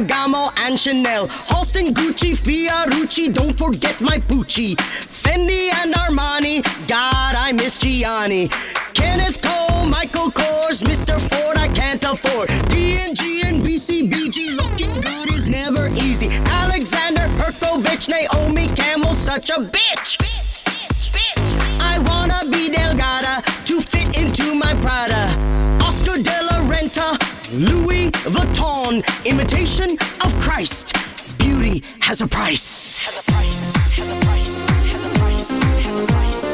Ferragamo, and Chanel. Halston, Gucci, Fiorucci, don't forget my Pucci. Fendi and Armani, God, I miss Gianni. Kenneth Cole, Michael Kors, Mr. Ford, I can't afford. D&G and BCBG, looking good is never easy. Alexander Herchcovitch, Naomi Campbell, such a bitch. I wanna be Delgada to fit into my Prada. Oscar de la Louis Vuitton, imitation of Christ. Beauty has a price. Has a price. Has a price. Fashionista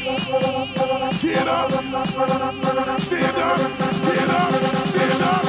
Get up, stand up, get up, stand up.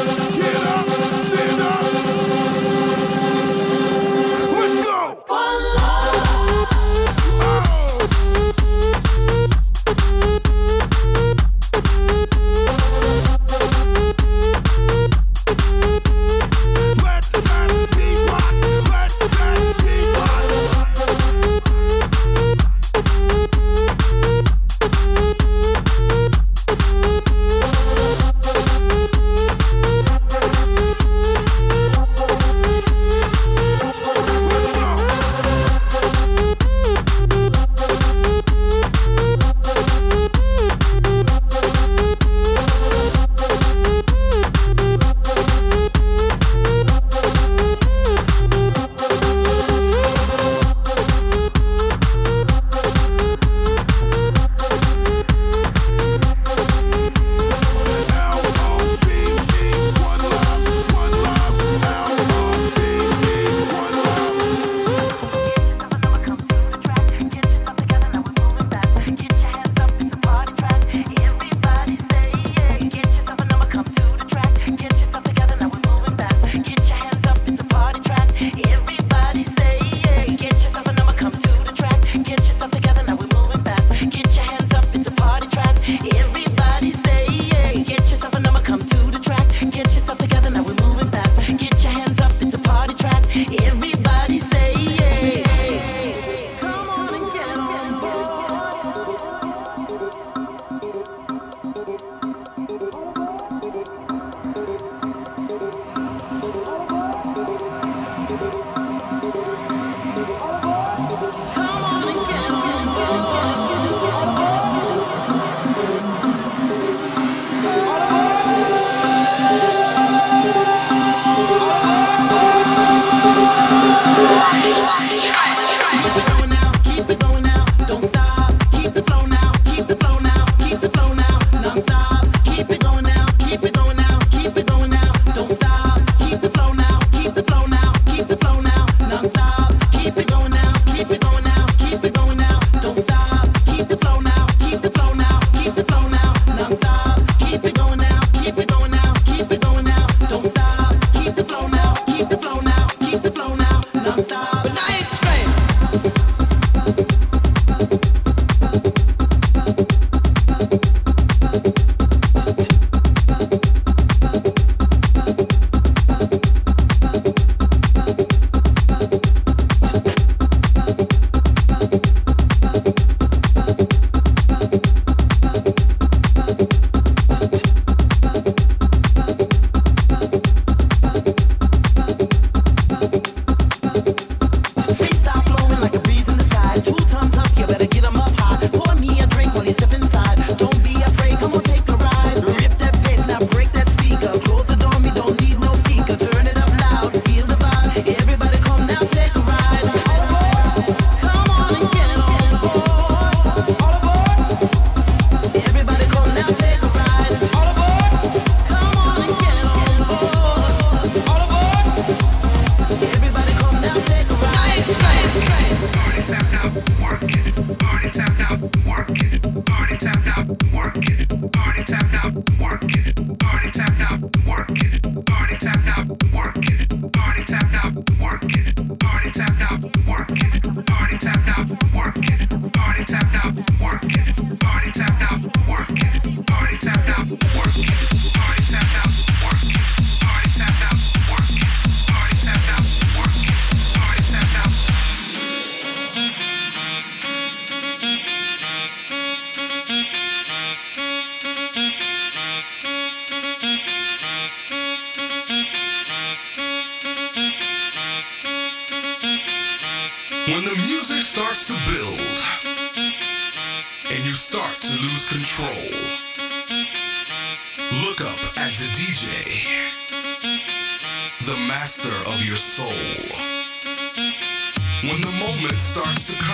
starts to come.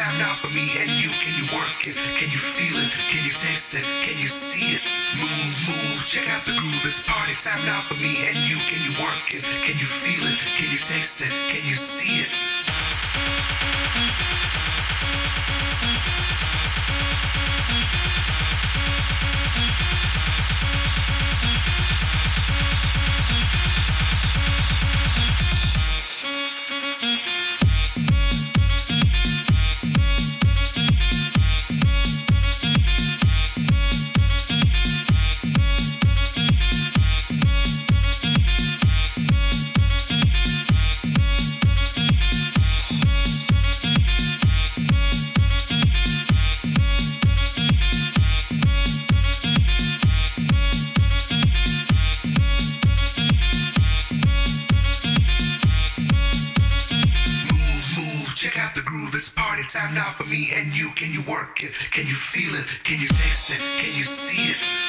Time now for me and you. Can you work it? Can you feel it? Can you taste it? Can you see it? Move, move, check out the groove. It's party time now for me and you. Can you work it? Can you feel it? Can you taste it? Can you see it? Check out the groove. It's party time now for me and you. Can you work it? Can you feel it? Can you taste it? Can you see it?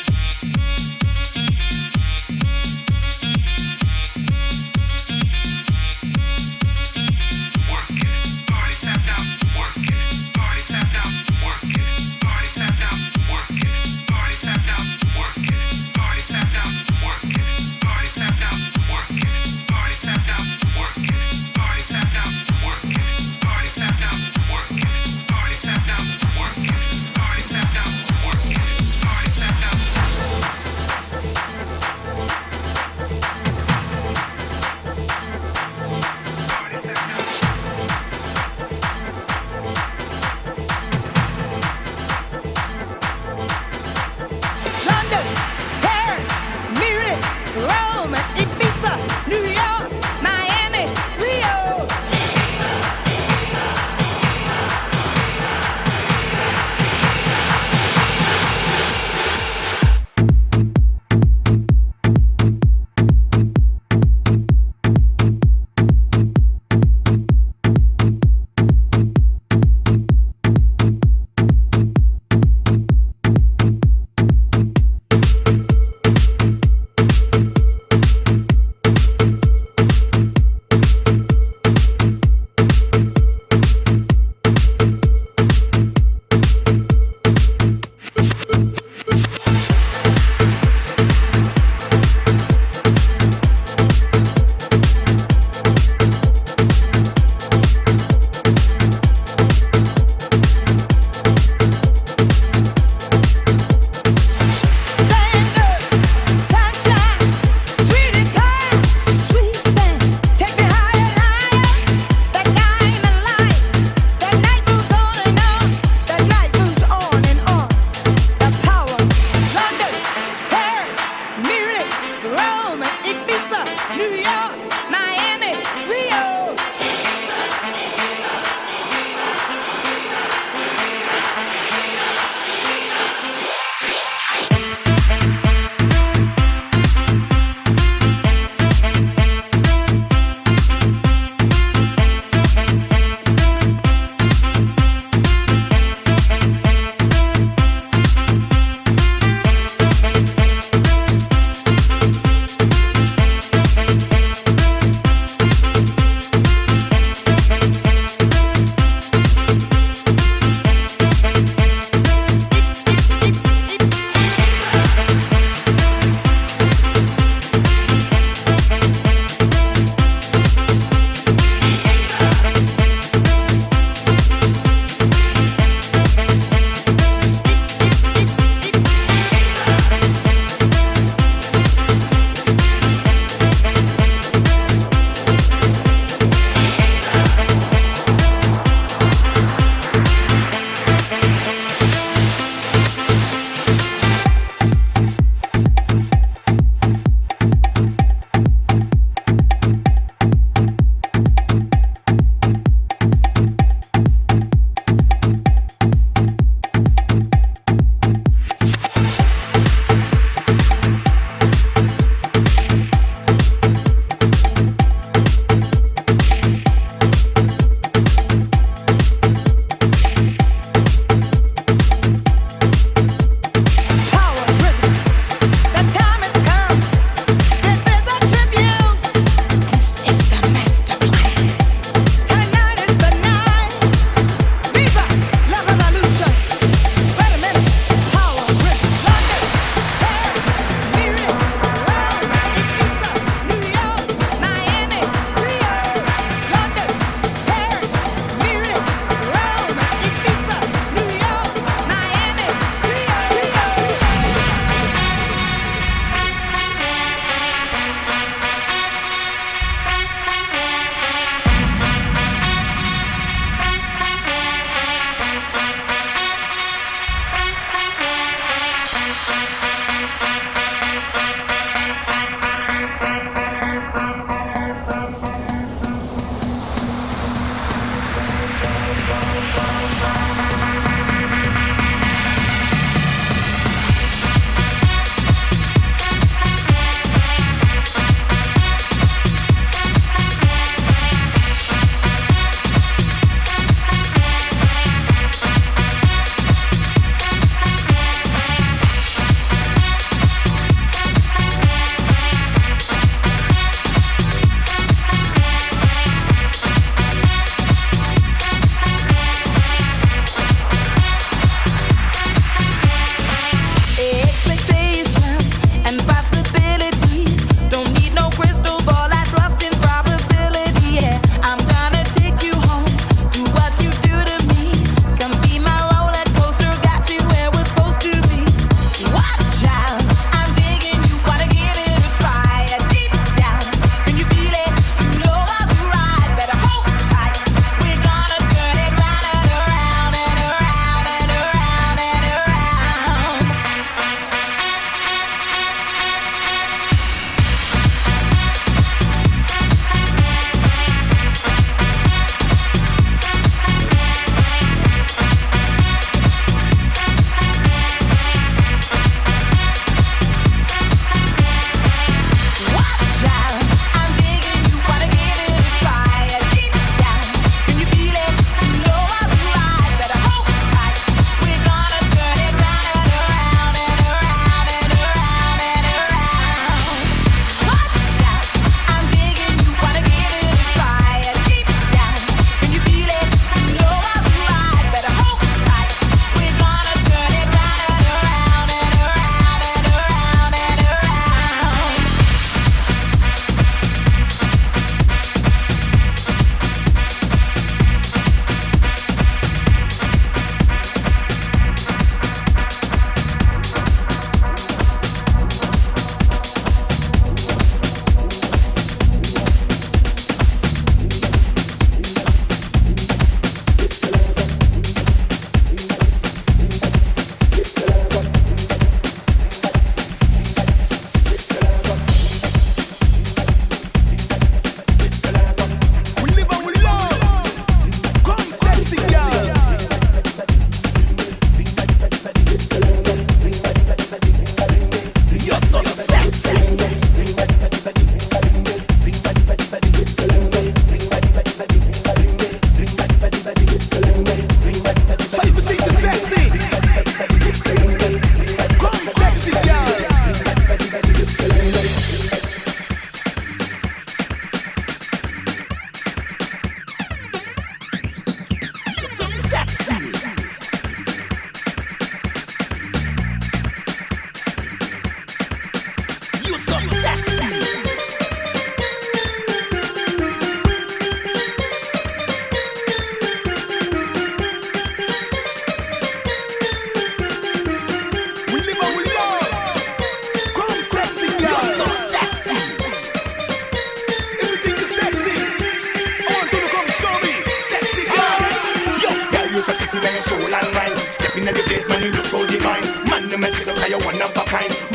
the material, cause you one of a kind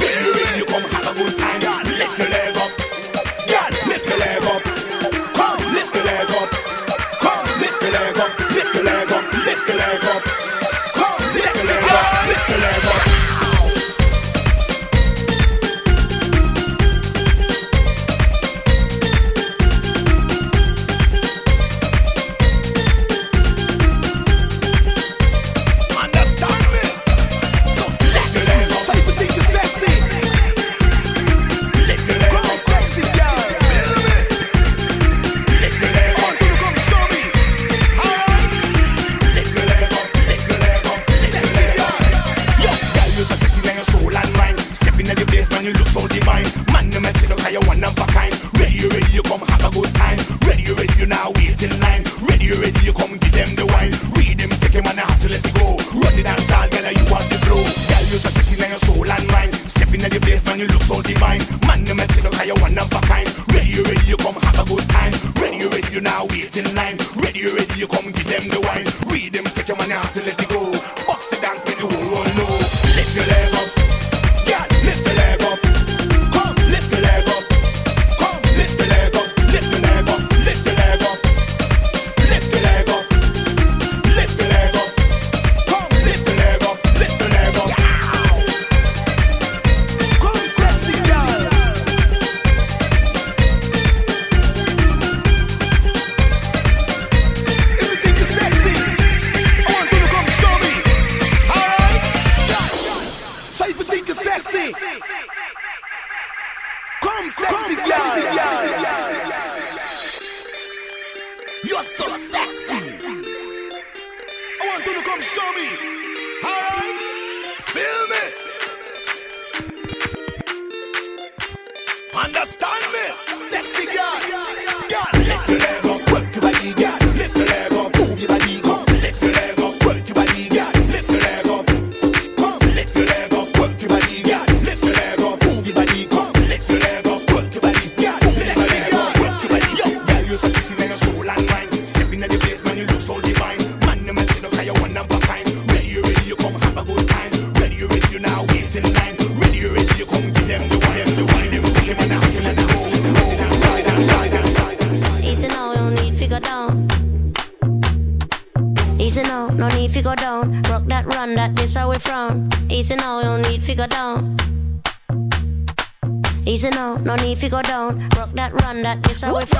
That's how